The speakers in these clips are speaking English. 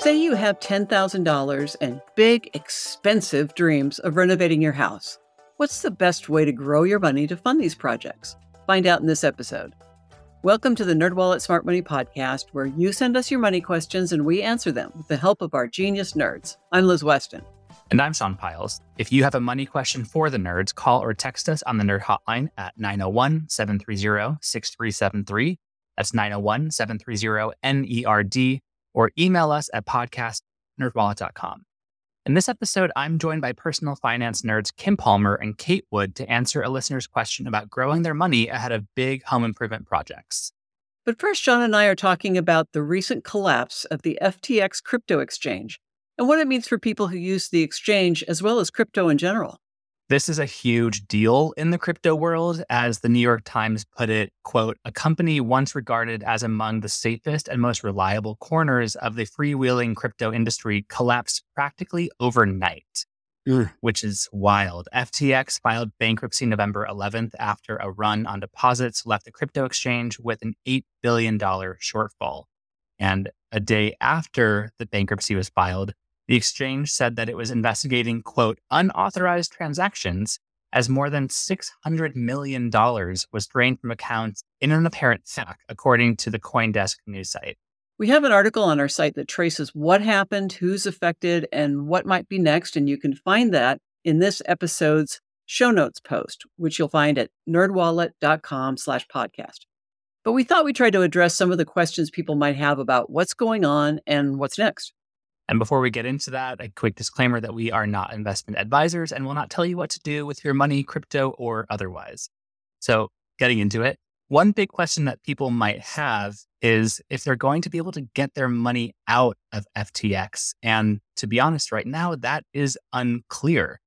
Say you have $10,000 and big, expensive dreams of renovating your house. What's the best way to grow your money to fund these projects? Find out in this episode. Welcome to the NerdWallet Smart Money Podcast, where you send us your money questions and we answer them with the help of our genius nerds. I'm Liz Weston. And I'm Sean Pyles. If you have a money question for the nerds, call or text us on the Nerd Hotline at 901 730 6373. That's 901 730 NERD or email us at podcast@nerdwallet.com. In this episode, I'm joined by personal finance nerds Kim Palmer and Kate Wood to answer a listener's question about growing their money ahead of big home improvement projects. But first, Sean and I are talking about the recent collapse of the FTX crypto exchange and what it means for people who use the exchange as well as crypto in general. This is a huge deal in the crypto world. As the New York Times put it, quote, a company once regarded as among the safest and most reliable corners of the freewheeling crypto industry collapsed practically overnight, mm. which is wild. FTX filed bankruptcy November 11th after a run on deposits left the crypto exchange with an $8 billion shortfall. And a day after the bankruptcy was filed, the exchange said that it was investigating, quote, unauthorized transactions as more than $600 million was drained from accounts in an apparent hack, according to the Coindesk news site. We have an article on our site that traces what happened, who's affected, and what might be next. And you can find that in this episode's show notes post, which you'll find at nerdwallet.com slash podcast. But we thought we'd try to address some of the questions people might have about what's going on and what's next. And before we get into that, a quick disclaimer that we are not investment advisors and will not tell you what to do with your money, crypto, or otherwise. So, getting into it, one big question that people might have is if they're going to be able to get their money out of FTX. And to be honest, right now, that is unclear.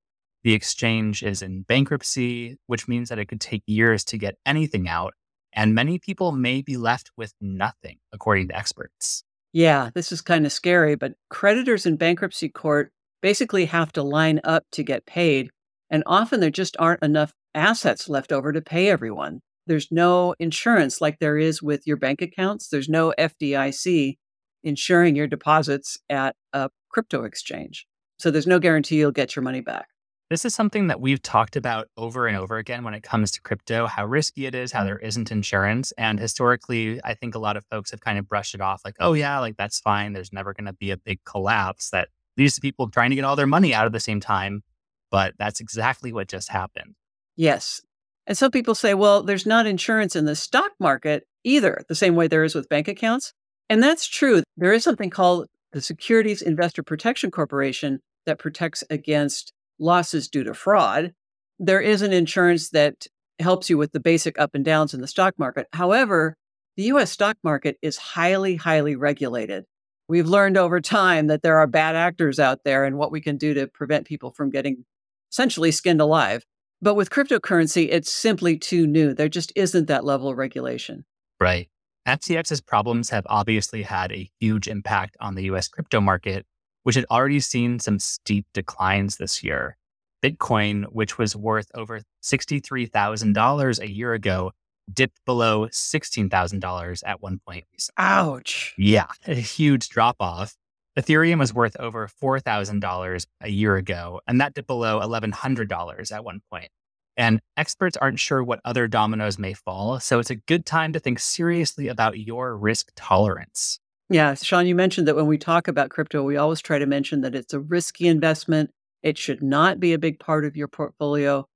The exchange is in bankruptcy, which means that it could take years to get anything out. And many people may be left with nothing, according to experts. Yeah, this is kind of scary, but creditors in bankruptcy court basically have to line up to get paid. And often there just aren't enough assets left over to pay everyone. There's no insurance like there is with your bank accounts. There's no FDIC insuring your deposits at a crypto exchange. So there's no guarantee you'll get your money back. This is something that we've talked about over and mm. over again when it comes to crypto, how risky it is, how there mm. isn't insurance. And historically, I think a lot of folks have kind of brushed it off like, oh, yeah, like that's fine. There's never going to be a big collapse that leads to people trying to get all their money out at the same time. But that's exactly what just happened. Yes. And some people say, well, there's not insurance in the stock market either, the same way there is with bank accounts. And that's true. There is something called the Securities Investor Protection Corporation that protects against losses due to fraud. There is an insurance that helps you with the basic up and downs in the stock market. However, the US stock market is highly, highly regulated. We've learned over time that there are bad actors out there and what we can do to prevent people from getting essentially skinned alive. But with cryptocurrency, it's simply too new. There just isn't that level of regulation. Right. FTX's problems have obviously had a huge impact on the US crypto market, which had already seen some steep declines this year. Bitcoin, which was worth over $63,000 a year ago, dipped below $16,000 at one point. Ouch. Yeah, a huge drop off. Ethereum was worth over $4,000 a year ago, and that dipped below $1,100 at one point. And experts aren't sure what other dominoes may fall, so it's a good time to think seriously about your risk tolerance. Yeah, Sean, you mentioned that when we talk about crypto, we always try to mention that it's a risky investment. It should not be a big part of your portfolio.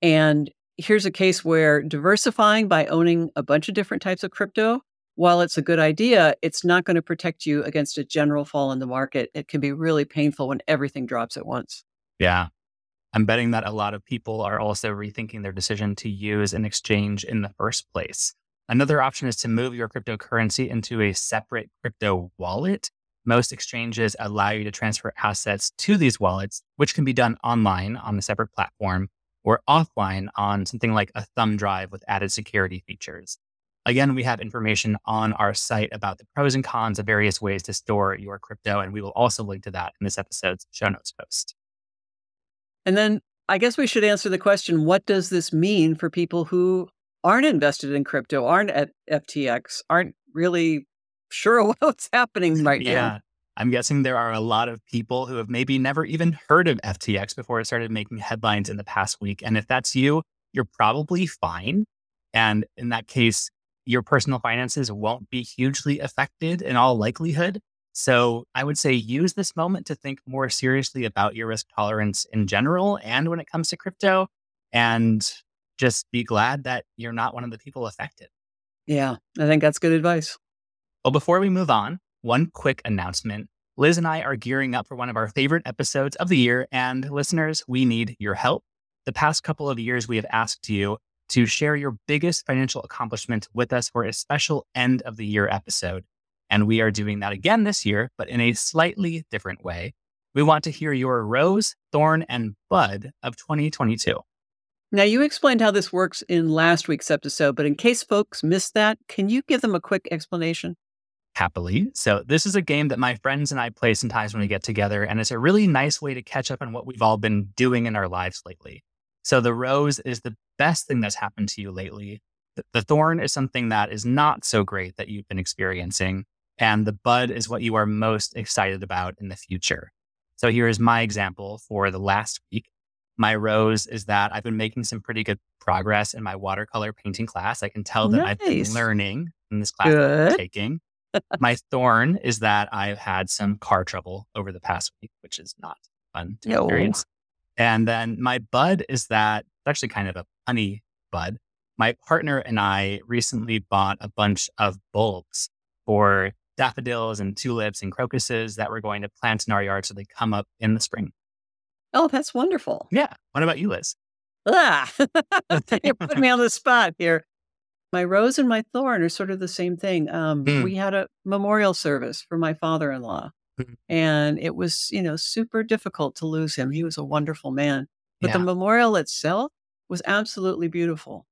And here's a case where diversifying by owning a bunch of different types of crypto, while it's a good idea, it's not going to protect you against a general fall in the market. It can be really painful when everything drops at once. Yeah. I'm betting that a lot of people are also rethinking their decision to use an exchange in the first place. Another option is to move your cryptocurrency into a separate crypto wallet. Most exchanges allow you to transfer assets to these wallets, which can be done online on a separate platform or offline on something like a thumb drive with added security features. Again, we have information on our site about the pros and cons of various ways to store your crypto, and we will also link to that in this episode's show notes post. And then I guess we should answer the question what does this mean for people who aren't invested in crypto, aren't at FTX, aren't really sure what's happening right now. yeah. now. I'm guessing there are a lot of people who have maybe never even heard of FTX before it started making headlines in the past week. And if that's you, you're probably fine. And in that case, your personal finances won't be hugely affected in all likelihood. So I would say use this moment to think more seriously about your risk tolerance in general and when it comes to crypto. And just be glad that you're not one of the people affected. Yeah, I think that's good advice. Well, before we move on, one quick announcement. Liz and I are gearing up for one of our favorite episodes of the year, and listeners, we need your help. The past couple of years, we have asked you to share your biggest financial accomplishment with us for a special end of the year episode. And we are doing that again this year, but in a slightly different way. We want to hear your rose, thorn, and bud of 2022. Now, you explained how this works in last week's episode, but in case folks missed that, can you give them a quick explanation? happily. So, this is a game that my friends and I play sometimes when we get together, and it's a really nice way to catch up on what we've all been doing in our lives lately. So, the rose is the best thing that's happened to you lately. The, thorn is something that is not so great that you've been experiencing. And the bud is what you are most excited about in the future. So, here is my example for the last week. My rose is that I've been making some pretty good progress in my watercolor painting class. I can tell that nice. I've been learning in this class Good. I'm taking my thorn is that I've had some car trouble over the past week, which is not fun to no. experience. And then my bud is that it's actually kind of a honey bud. My partner and I recently bought a bunch of bulbs for daffodils and tulips and crocuses that we're going to plant in our yard so they come up in the spring. Oh, that's wonderful. Yeah. What about you, Liz? Ah, you put me on the spot here my rose and my thorn are sort of the same thing. Um, mm. We had a memorial service for my father in law, mm. and it was, you know, super difficult to lose him. He was a wonderful man. But yeah. the memorial itself was absolutely beautiful.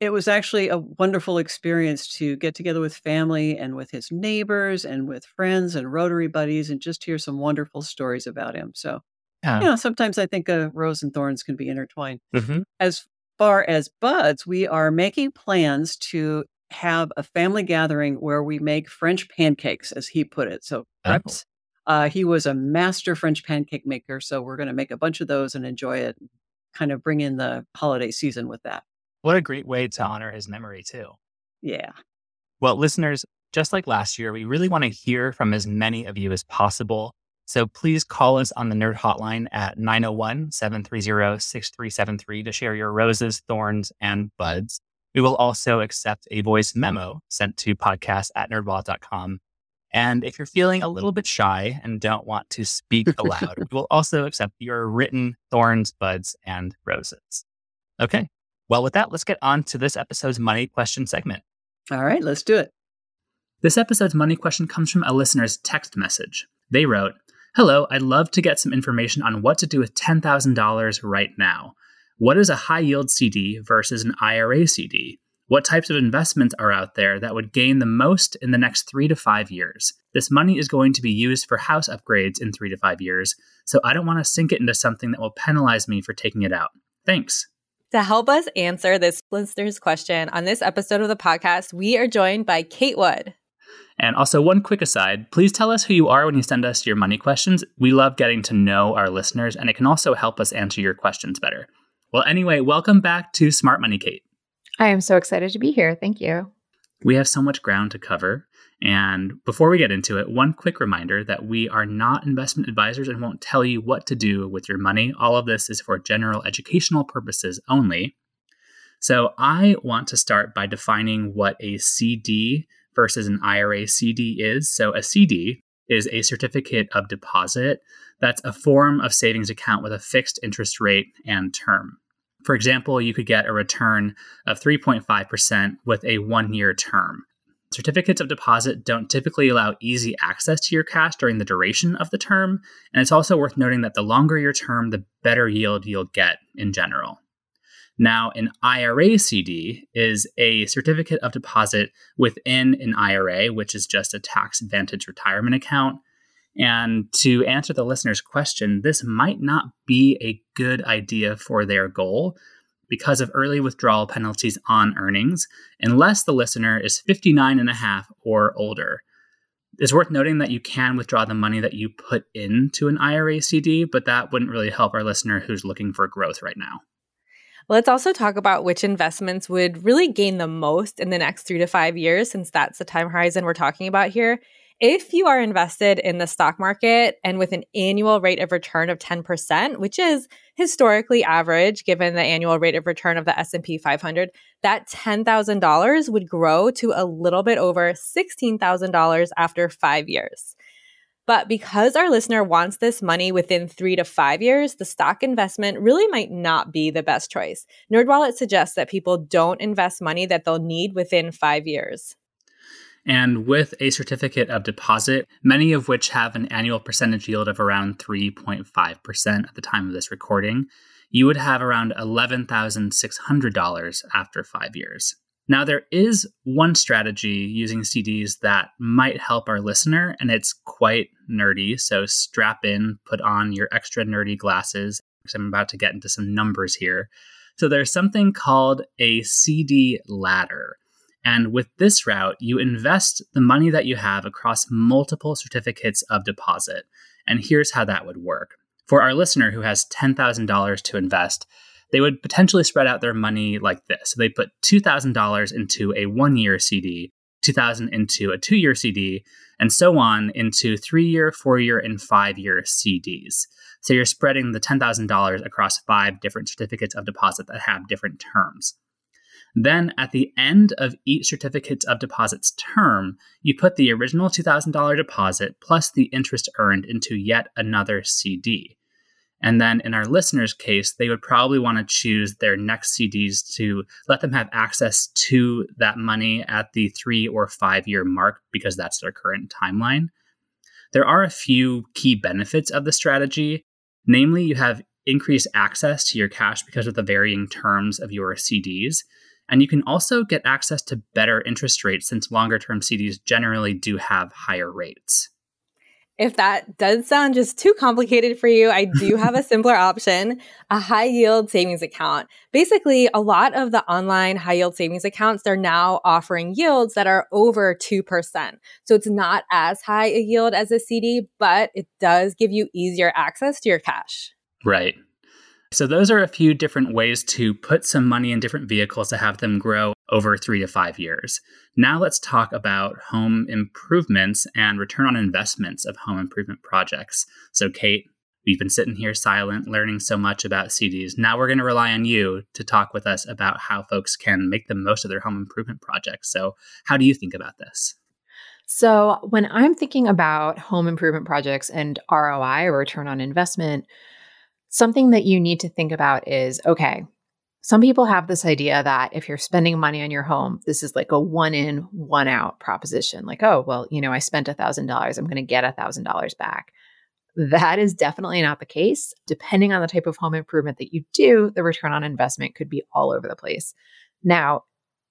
It was actually a wonderful experience to get together with family and with his neighbors and with friends and Rotary buddies and just hear some wonderful stories about him. So, yeah. you know, sometimes I think uh, rose and thorns can be intertwined. Mm-hmm. As far as buds, we are making plans to have a family gathering where we make French pancakes, as he put it. So crepes. Oh. Uh, he was a master French pancake maker, so we're going to make a bunch of those and enjoy it. Kind of bring in the holiday season with that. What a great way to honor his memory, too. Yeah. Well, listeners, just like last year, we really want to hear from as many of you as possible. So please call us on the Nerd Hotline at 901 730 6373 to share your roses, thorns, and buds. We will also accept a voice memo sent to podcast at nerdwallet.com. And if you're feeling a little bit shy and don't want to speak aloud, we will also accept your written thorns, buds, and roses. Okay. Well, with that, let's get on to this episode's money question segment. All right, let's do it. This episode's money question comes from a listener's text message. They wrote, Hello, I'd love to get some information on what to do with $10,000 right now. What is a high yield CD versus an IRA CD? What types of investments are out there that would gain the most in the next three to five years? This money is going to be used for house upgrades in three to five years, so I don't want to sink it into something that will penalize me for taking it out. Thanks. To help us answer this listener's question on this episode of the podcast, we are joined by Kate Wood. And also, one quick aside please tell us who you are when you send us your money questions. We love getting to know our listeners, and it can also help us answer your questions better. Well, anyway, welcome back to Smart Money, Kate. I am so excited to be here. Thank you. We have so much ground to cover. And before we get into it, one quick reminder that we are not investment advisors and won't tell you what to do with your money. All of this is for general educational purposes only. So, I want to start by defining what a CD versus an IRA CD is. So, a CD is a certificate of deposit that's a form of savings account with a fixed interest rate and term. For example, you could get a return of 3.5% with a one year term. Certificates of deposit don't typically allow easy access to your cash during the duration of the term, and it's also worth noting that the longer your term, the better yield you'll get in general. Now, an IRA CD is a certificate of deposit within an IRA, which is just a tax advantage retirement account. And to answer the listener's question, this might not be a good idea for their goal because of early withdrawal penalties on earnings, unless the listener is 59 and a half or older. It's worth noting that you can withdraw the money that you put into an IRA CD, but that wouldn't really help our listener who's looking for growth right now. Let's also talk about which investments would really gain the most in the next three to five years, since that's the time horizon we're talking about here. If you are invested in the stock market and with an annual rate of return of 10%, which is historically average given the annual rate of return of the S&P 500, that $10,000 would grow to a little bit over $16,000 after 5 years. But because our listener wants this money within three to five years, the stock investment really might not be the best choice. NerdWallet suggests that people don't invest money that they'll need within five years. And with a certificate of deposit, many of which have an annual percentage yield of around 3.5% at the time of this recording, you would have around $11,600 after five years. Now, there is one strategy using CDs that might help our listener, and it's quite nerdy. So strap in, put on your extra nerdy glasses, because I'm about to get into some numbers here. So there's something called a CD ladder. And with this route, you invest the money that you have across multiple certificates of deposit. And here's how that would work. For our listener who has $10,000 to invest, they would potentially spread out their money like this. So they put $2,000 into a one year CD, 2000 into a two year CD, and so on into three year, four year, and five year CDs. So you're spreading the $10,000 across five different certificates of deposit that have different terms. Then at the end of each certificate of deposit's term, you put the original $2,000 deposit plus the interest earned into yet another CD. And then in our listeners' case, they would probably want to choose their next CDs to let them have access to that money at the three or five year mark because that's their current timeline. There are a few key benefits of the strategy. Namely, you have increased access to your cash because of the varying terms of your CDs. And you can also get access to better interest rates since longer term CDs generally do have higher rates. If that does sound just too complicated for you, I do have a simpler option a high yield savings account. Basically, a lot of the online high yield savings accounts, they're now offering yields that are over 2%. So it's not as high a yield as a CD, but it does give you easier access to your cash. Right. So, those are a few different ways to put some money in different vehicles to have them grow over three to five years. Now, let's talk about home improvements and return on investments of home improvement projects. So, Kate, we've been sitting here silent, learning so much about CDs. Now, we're going to rely on you to talk with us about how folks can make the most of their home improvement projects. So, how do you think about this? So, when I'm thinking about home improvement projects and ROI or return on investment, something that you need to think about is okay, some people have this idea that if you're spending money on your home, this is like a one in, one out proposition. Like, oh, well, you know, I spent a $1,000, I'm going to get a $1,000 back. That is definitely not the case. Depending on the type of home improvement that you do, the return on investment could be all over the place. Now,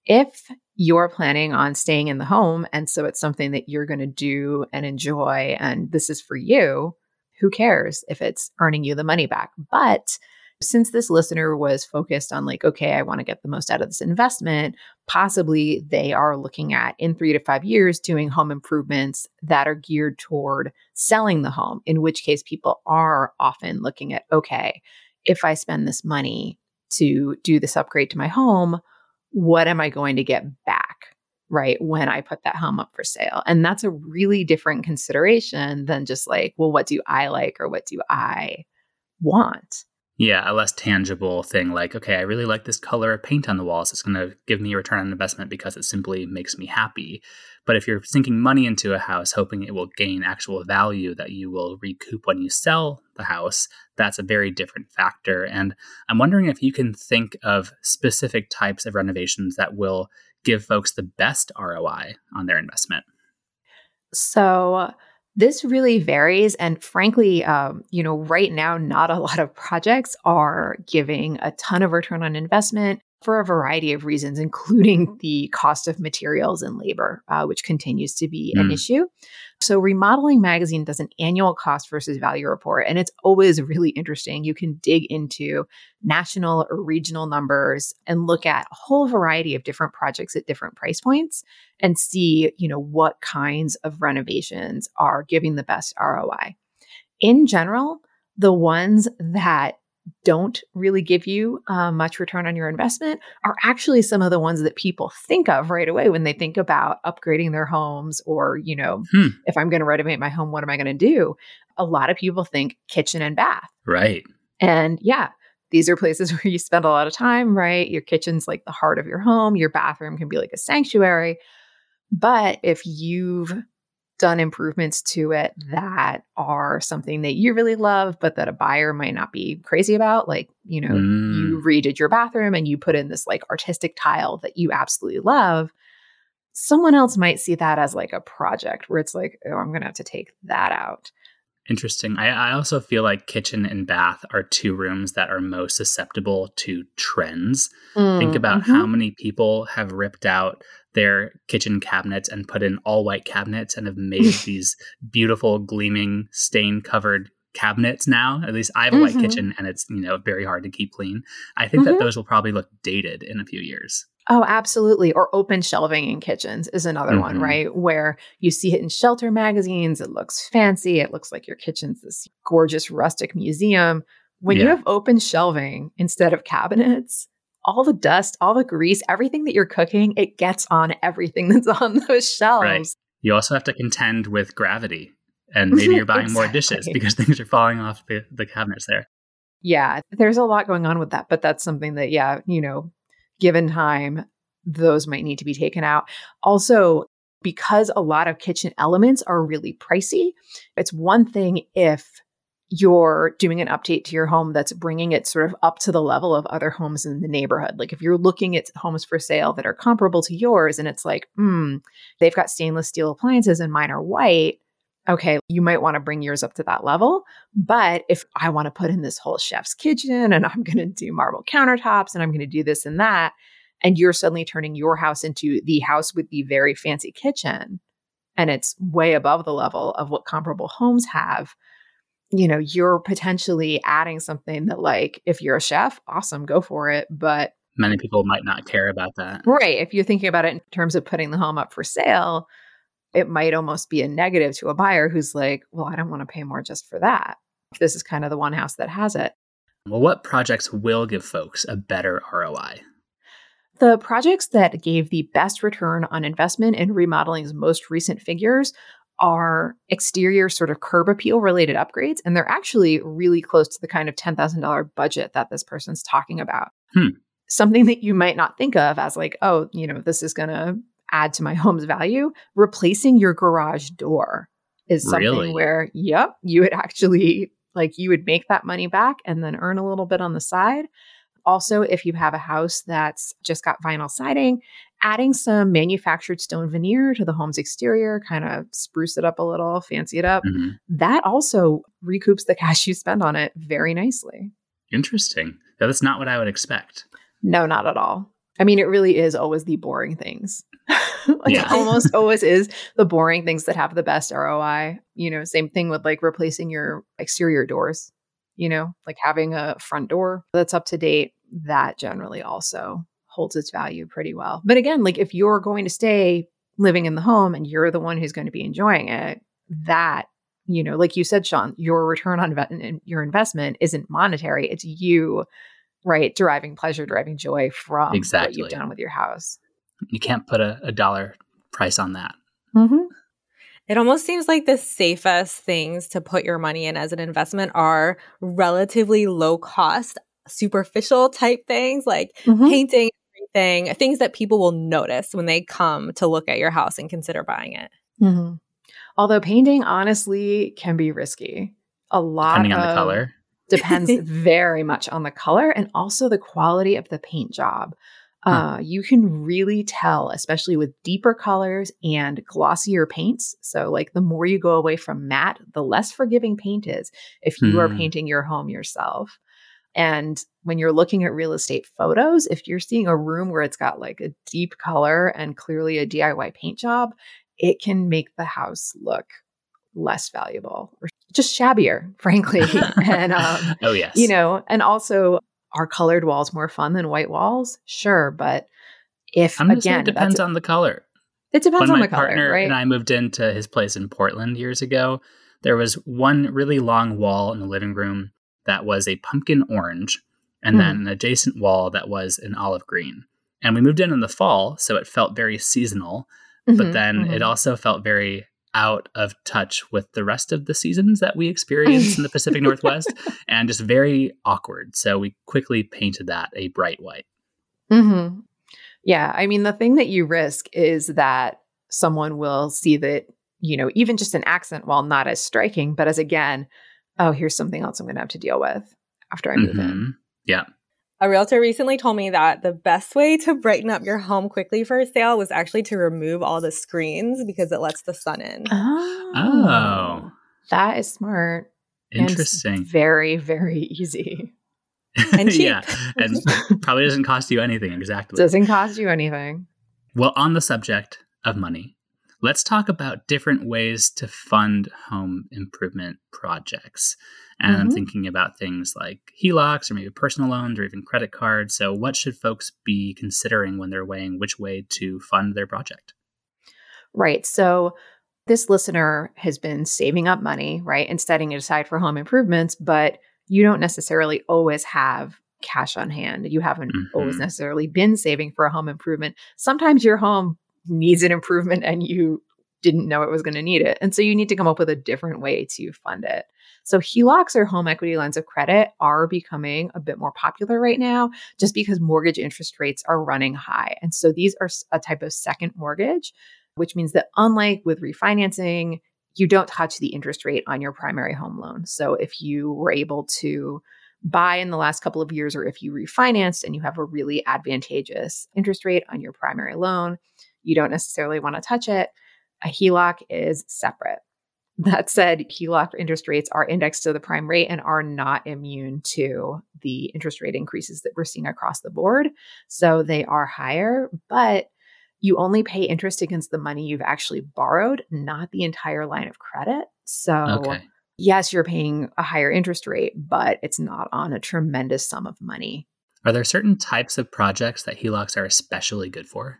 if you're planning on staying in the home, and so it's something that you're going to do and enjoy, and this is for you, who cares if it's earning you the money back? But since this listener was focused on, like, okay, I want to get the most out of this investment, possibly they are looking at in three to five years doing home improvements that are geared toward selling the home, in which case people are often looking at, okay, if I spend this money to do this upgrade to my home, what am I going to get back? right when i put that home up for sale and that's a really different consideration than just like well what do i like or what do i want yeah a less tangible thing like okay i really like this color of paint on the walls. It's going to give me a return on investment because it simply makes me happy. But if you're sinking money into a house hoping it will gain actual value that you will recoup when you sell the house that's a very different factor. And i'm wondering if you can think of specific types of renovations that will give folks the best ROI on their investment? So, this really varies. And frankly, um, you know, right now, not a lot of projects are giving a ton of return on investment. For a variety of reasons, including the cost of materials and labor, uh, which continues to be mm. an issue. So, Remodeling Magazine does an annual cost versus value report, and it's always really interesting. You can dig into national or regional numbers and look at a whole variety of different projects at different price points and see, you know, what kinds of renovations are giving the best ROI. In general, the ones that don't really give you uh, much return on your investment are actually some of the ones that people think of right away when they think about upgrading their homes or, you know, hmm. if I'm going to renovate my home, what am I going to do? A lot of people think kitchen and bath. Right. And yeah, these are places where you spend a lot of time, right? Your kitchen's like the heart of your home, your bathroom can be like a sanctuary. But if you've done improvements to it that are something that you really love, but that a buyer might not be crazy about. Like, you know, mm. you redid your bathroom and you put in this like artistic tile that you absolutely love. Someone else might see that as like a project where it's like, oh, I'm going to have to take that out. Interesting. I, I also feel like kitchen and bath are two rooms that are most susceptible to trends. Mm, Think about mm-hmm. how many people have ripped out their kitchen cabinets and put in all white cabinets and have made these beautiful, gleaming, stain covered cabinets now. At least I have a mm-hmm. white kitchen and it's, you know, very hard to keep clean. I think mm-hmm. that those will probably look dated in a few years. Oh, absolutely. Or open shelving in kitchens is another mm-hmm. one, right? Where you see it in shelter magazines. It looks fancy. It looks like your kitchen's this gorgeous rustic museum. When yeah. you have open shelving instead of cabinets, all the dust, all the grease, everything that you're cooking, it gets on everything that's on those shelves. Right. You also have to contend with gravity. And maybe you're buying exactly. more dishes because things are falling off the, the cabinets there. Yeah, there's a lot going on with that, but that's something that, yeah, you know, given time, those might need to be taken out. Also, because a lot of kitchen elements are really pricey, it's one thing if you're doing an update to your home that's bringing it sort of up to the level of other homes in the neighborhood. Like if you're looking at homes for sale that are comparable to yours and it's like, hmm, they've got stainless steel appliances and mine are white. Okay, you might want to bring yours up to that level. But if I want to put in this whole chef's kitchen and I'm going to do marble countertops and I'm going to do this and that, and you're suddenly turning your house into the house with the very fancy kitchen and it's way above the level of what comparable homes have, you know, you're potentially adding something that, like, if you're a chef, awesome, go for it. But many people might not care about that. Right. If you're thinking about it in terms of putting the home up for sale, it might almost be a negative to a buyer who's like, well, I don't want to pay more just for that. This is kind of the one house that has it. Well, what projects will give folks a better ROI? The projects that gave the best return on investment in remodeling's most recent figures are exterior sort of curb appeal related upgrades. And they're actually really close to the kind of $10,000 budget that this person's talking about. Hmm. Something that you might not think of as like, oh, you know, this is going to add to my home's value. Replacing your garage door is something really? where, yep, you would actually like you would make that money back and then earn a little bit on the side. Also, if you have a house that's just got vinyl siding, adding some manufactured stone veneer to the home's exterior, kind of spruce it up a little, fancy it up, mm-hmm. that also recoups the cash you spend on it very nicely. Interesting. that's not what I would expect. No, not at all. I mean, it really is always the boring things. like almost always is the boring things that have the best ROI. You know, same thing with like replacing your exterior doors, you know, like having a front door that's up to date, that generally also holds its value pretty well. But again, like if you're going to stay living in the home and you're the one who's going to be enjoying it, that, you know, like you said, Sean, your return on your investment isn't monetary. It's you, right, deriving pleasure, deriving joy from exactly. what you've done with your house. You can't put a, a dollar price on that. Mm-hmm. It almost seems like the safest things to put your money in as an investment are relatively low cost superficial type things like mm-hmm. painting everything, things that people will notice when they come to look at your house and consider buying it. Mm-hmm. Although painting honestly can be risky. A lot depending on the color. depends very much on the color and also the quality of the paint job. Uh, you can really tell, especially with deeper colors and glossier paints. So, like the more you go away from matte, the less forgiving paint is if you are hmm. painting your home yourself. And when you're looking at real estate photos, if you're seeing a room where it's got like a deep color and clearly a DIY paint job, it can make the house look less valuable or just shabbier, frankly. and um, oh yes, you know, and also are colored walls more fun than white walls? Sure, but if I'm again, it depends on the color. It depends when on my the color, partner right? and I moved into his place in Portland years ago, there was one really long wall in the living room that was a pumpkin orange, and Hmm. then an adjacent wall that was an olive green. And we moved in in the fall, so it felt very seasonal. But Mhm, then it mhm. also felt very out of touch with the rest of the seasons that we experience in the Pacific Northwest, and just very awkward. So we quickly painted that a bright white. Mm-hmm. Yeah, I mean the thing that you risk is that someone will see that, you know, even just an accent while not as striking, but as again, oh, here's something else I'm going to have to deal with after I move in. Mhm. Yeah. A realtor recently told me that the best way to brighten up your home quickly for a sale was actually to remove all the screens because it lets the sun in. Oh. Oh. That is smart. and Interesting. very, very easy. And cheap. yeah. And probably doesn't cost you anything exactly. Doesn't cost you anything. Well, on the subject of money, let's talk about different ways to fund home improvement projects. And I'm Mhm. thinking about things like HELOCs or maybe personal loans or even credit cards. So, what should folks be considering when they're weighing which way to fund their project? Right. So this listener has been saving up money, right, and setting it aside for home improvements, but you don't necessarily always have cash on hand. You haven't always Mhm. necessarily been saving for a home improvement. Sometimes your home needs an improvement and you didn't know it was going to need it. And so you need to come up with a different way to fund it. So HELOCs or home equity lines of credit are becoming a bit more popular right now just because mortgage interest rates are running high. And so these are a type of second mortgage, which means that unlike with refinancing, you don't touch the interest rate on your primary home loan. So if you were able to buy in the last couple of years or if you refinanced and you have a really advantageous interest rate on your primary loan, you don't necessarily want to touch it. A HELOC is separate. That said, HELOC interest rates are indexed to the prime rate and are not immune to the interest rate increases that we're seeing across the board. So they are higher, but you only pay interest against the money you've actually borrowed, not the entire line of credit. So, Okay. yes, you're paying a higher interest rate, but it's not on a tremendous sum of money. Are there certain types of projects that HELOCs are especially good for?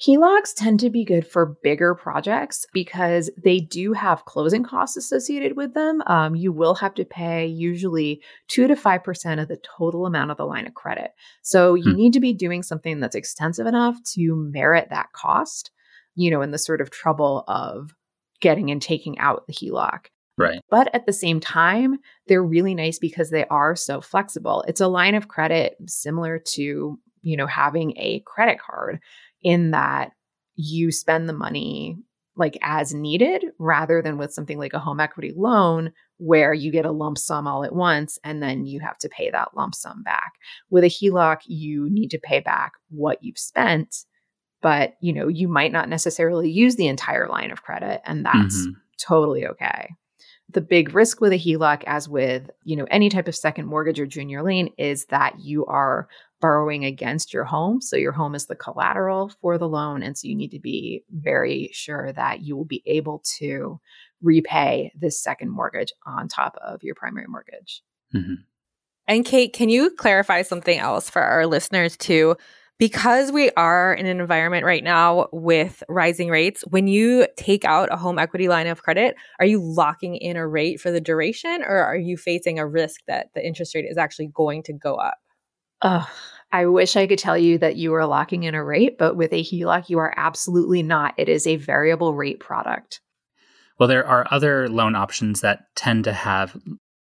HELOCs tend to be good for bigger projects because they do have closing costs associated with them. Um, you will have to pay usually 2 to 5% of the total amount of the line of credit. So you Hmm. need to be doing something that's extensive enough to merit that cost, you know, in the sort of trouble of getting and taking out the HELOC. Right. But at the same time, they're really nice because they are so flexible. It's a line of credit similar to, you know, having a credit card in that you spend the money like as needed rather than with something like a home equity loan where you get a lump sum all at once and then you have to pay that lump sum back. With a HELOC, you need to pay back what you've spent, but you know, you might not necessarily use the entire line of credit and that's Mhm. totally okay. The big risk with a HELOC, as with you know any type of second mortgage or junior lien, is that you are borrowing against your home. So your home is the collateral for the loan, and so you need to be very sure that you will be able to repay this second mortgage on top of your primary mortgage. Mhm. And Kate, can you clarify something else for our listeners too? Because we are in an environment right now with rising rates, when you take out a home equity line of credit, are you locking in a rate for the duration or are you facing a risk that the interest rate is actually going to go up? Ugh, I wish I could tell you that you are locking in a rate, but with a HELOC, you are absolutely not. It is a variable rate product. Well, there are other loan options that tend to have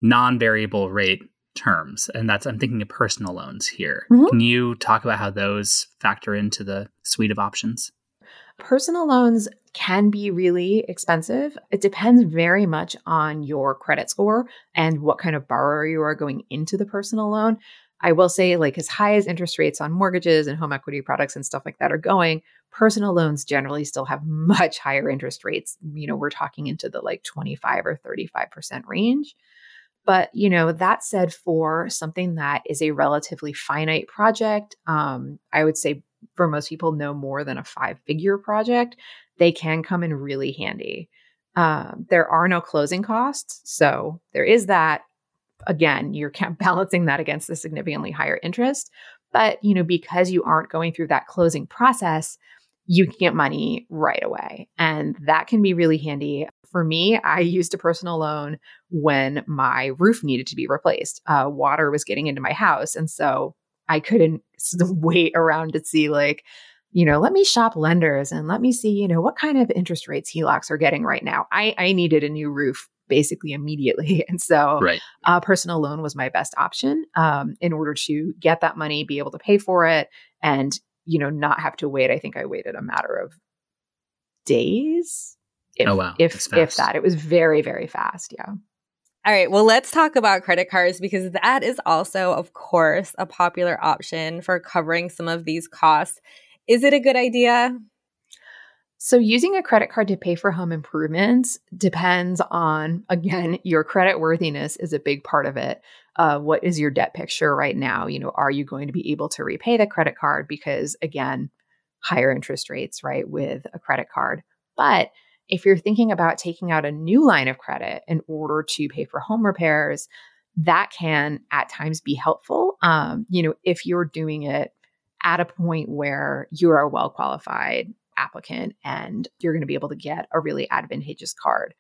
non variable rate terms. And that's, I'm thinking of personal loans here. Mhm. Can you talk about how those factor into the suite of options? Personal loans can be really expensive. It depends very much on your credit score and what kind of borrower you are going into the personal loan. I will say, like, as high as interest rates on mortgages and home equity products and stuff like that are going, personal loans generally still have much higher interest rates. You know, we're talking into the like 25 or 35% range. But, you know, that said, for something that is a relatively finite project, um, I would say for most people, no more than a five figure project, they can come in really handy. Um, there are no closing costs. So there is that. Again, you're balancing that against the significantly higher interest. But, you know, because you aren't going through that closing process, you can get money right away. And that can be really handy. For me, I used a personal loan when my roof needed to be replaced. Uh, water was getting into my house. And so I couldn't wait around to see, like, you know, let me shop lenders and let me see, you know, what kind of interest rates HELOCs are getting right now. I, I needed a new roof basically immediately. And so right. a personal loan was my best option um, in order to get that money, be able to pay for it, and, you know, not have to wait. I think I waited a matter of days. If, oh, wow. If, if that, it was very, very fast. Yeah. All right, well, let's talk about credit cards because that is also, of course, a popular option for covering some of these costs. Is it a good idea? So, using a credit card to pay for home improvements depends on, again, your credit worthiness is a big part of it. Uh, what is your debt picture right now? You know, are you going to be able to repay the credit card? Because, again, higher interest rates, right, with a credit card. But if you're thinking about taking out a new line of credit in order to pay for home repairs, that can at times be helpful. Um, you know, if you're doing it at a point where you're a well qualified applicant and you're going to be able to get a really advantageous card.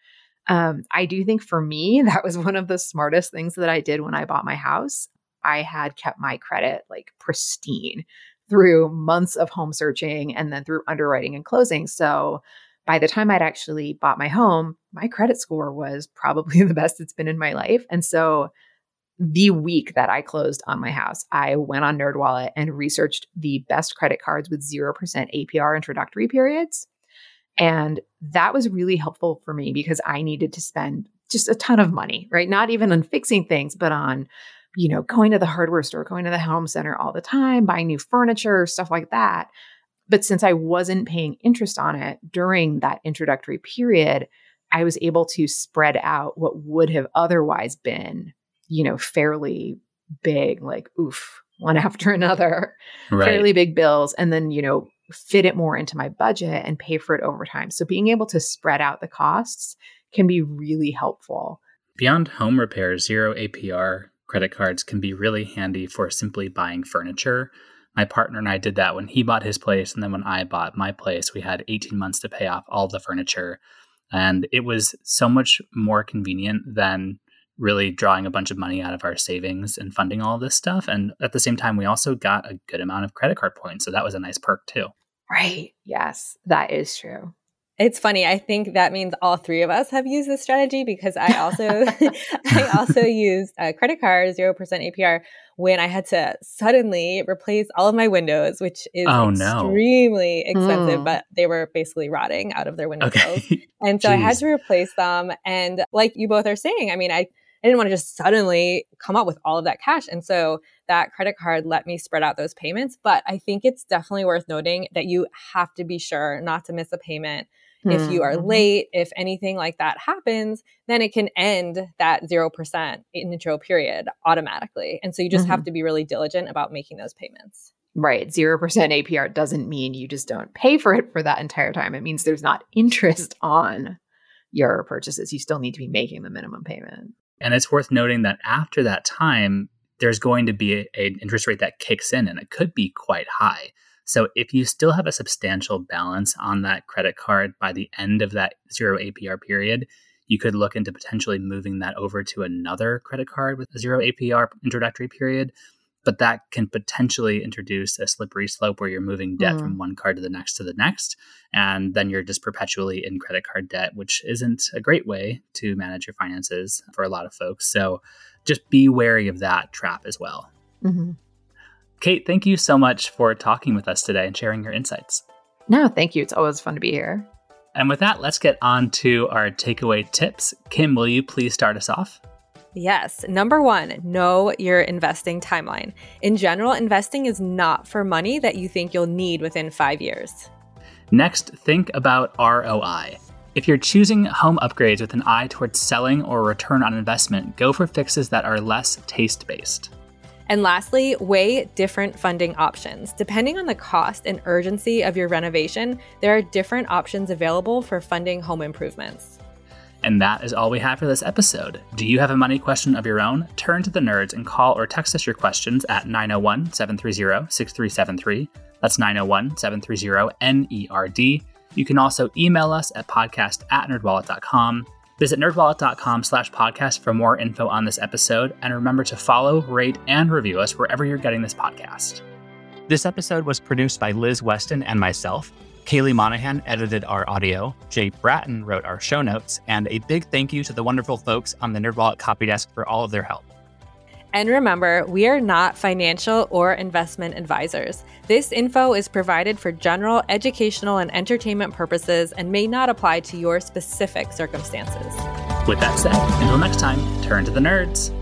Um, I do think for me, that was one of the smartest things that I did when I bought my house. I had kept my credit like pristine through months of home searching and then through underwriting and closing. So by the time I'd actually bought my home, my credit score was probably the best it's been in my life. And so the week that I closed on my house, I went on NerdWallet and researched the best credit cards with 0% APR introductory periods. And that was really helpful for me because I needed to spend just a ton of money, right? Not even on fixing things, but on, you know, going to the hardware store, going to the home center all the time, buying new furniture, stuff like that. But since I wasn't paying interest on it during that introductory period, I was able to spread out what would have otherwise been, you know, fairly big, like, oof, one after another, right. fairly big bills, and then, you know, fit it more into my budget and pay for it over time. So being able to spread out the costs can be really helpful. Beyond home repairs, zero APR credit cards can be really handy for simply buying furniture my partner and I did that when he bought his place. And then when I bought my place, we had 18 months to pay off all the furniture. And it was so much more convenient than really drawing a bunch of money out of our savings and funding all this stuff. And at the same time, we also got a good amount of credit card points. So that was a nice perk too. Right. Yes, that is true. It's funny. I think that means all three of us have used this strategy because I also I also used a credit card, zero percent APR, when I had to suddenly replace all of my windows, which is oh, extremely no. expensive, mm. but they were basically rotting out of their windows. Okay. And so I had to replace them. And like you both are saying, I mean, I, I didn't want to just suddenly come up with all of that cash. And so that credit card let me spread out those payments. But I think it's definitely worth noting that you have to be sure not to miss a payment if you are mm-hmm. late, if anything like that happens, then it can end that 0% intro period automatically. And so you just mm-hmm. have to be really diligent about making those payments. Right. 0% APR doesn't mean you just don't pay for it for that entire time. It means there's not interest on your purchases. You still need to be making the minimum payment. And it's worth noting that after that time, there's going to be an interest rate that kicks in and it could be quite high. So if you still have a substantial balance on that credit card by the end of that zero APR period, you could look into potentially moving that over to another credit card with a zero APR introductory period. But that can potentially introduce a slippery slope where you're moving debt mm. from one card to the next to the next. And then you're just perpetually in credit card debt, which isn't a great way to manage your finances for a lot of folks. So just be wary of that trap as well. Mm-hmm. Kate, thank you so much for talking with us today and sharing your insights. No, thank you. It's always fun to be here. And with that, let's get on to our takeaway tips. Kim, will you please start us off? Yes. Number one, know your investing timeline. In general, investing is not for money that you think you'll need within five years. Next, think about ROI. If you're choosing home upgrades with an eye towards selling or return on investment, go for fixes that are less taste based. And lastly, weigh different funding options. Depending on the cost and urgency of your renovation, there are different options available for funding home improvements. And that is all we have for this episode. Do you have a money question of your own? Turn to the nerds and call or text us your questions at 901 730 6373. That's 901 730 NERD. You can also email us at podcast at nerdwallet.com. Visit nerdwallet.com slash podcast for more info on this episode. And remember to follow, rate, and review us wherever you're getting this podcast. This episode was produced by Liz Weston and myself. Kaely Monahan edited our audio. Jae Bratton wrote our show notes. And a big thank you to the wonderful folks on the NerdWallet copy desk for all of their help. And remember, we are not financial or investment advisors. This info is provided for general educational and entertainment purposes and may not apply to your specific circumstances. With that said, until next time, turn to the nerds.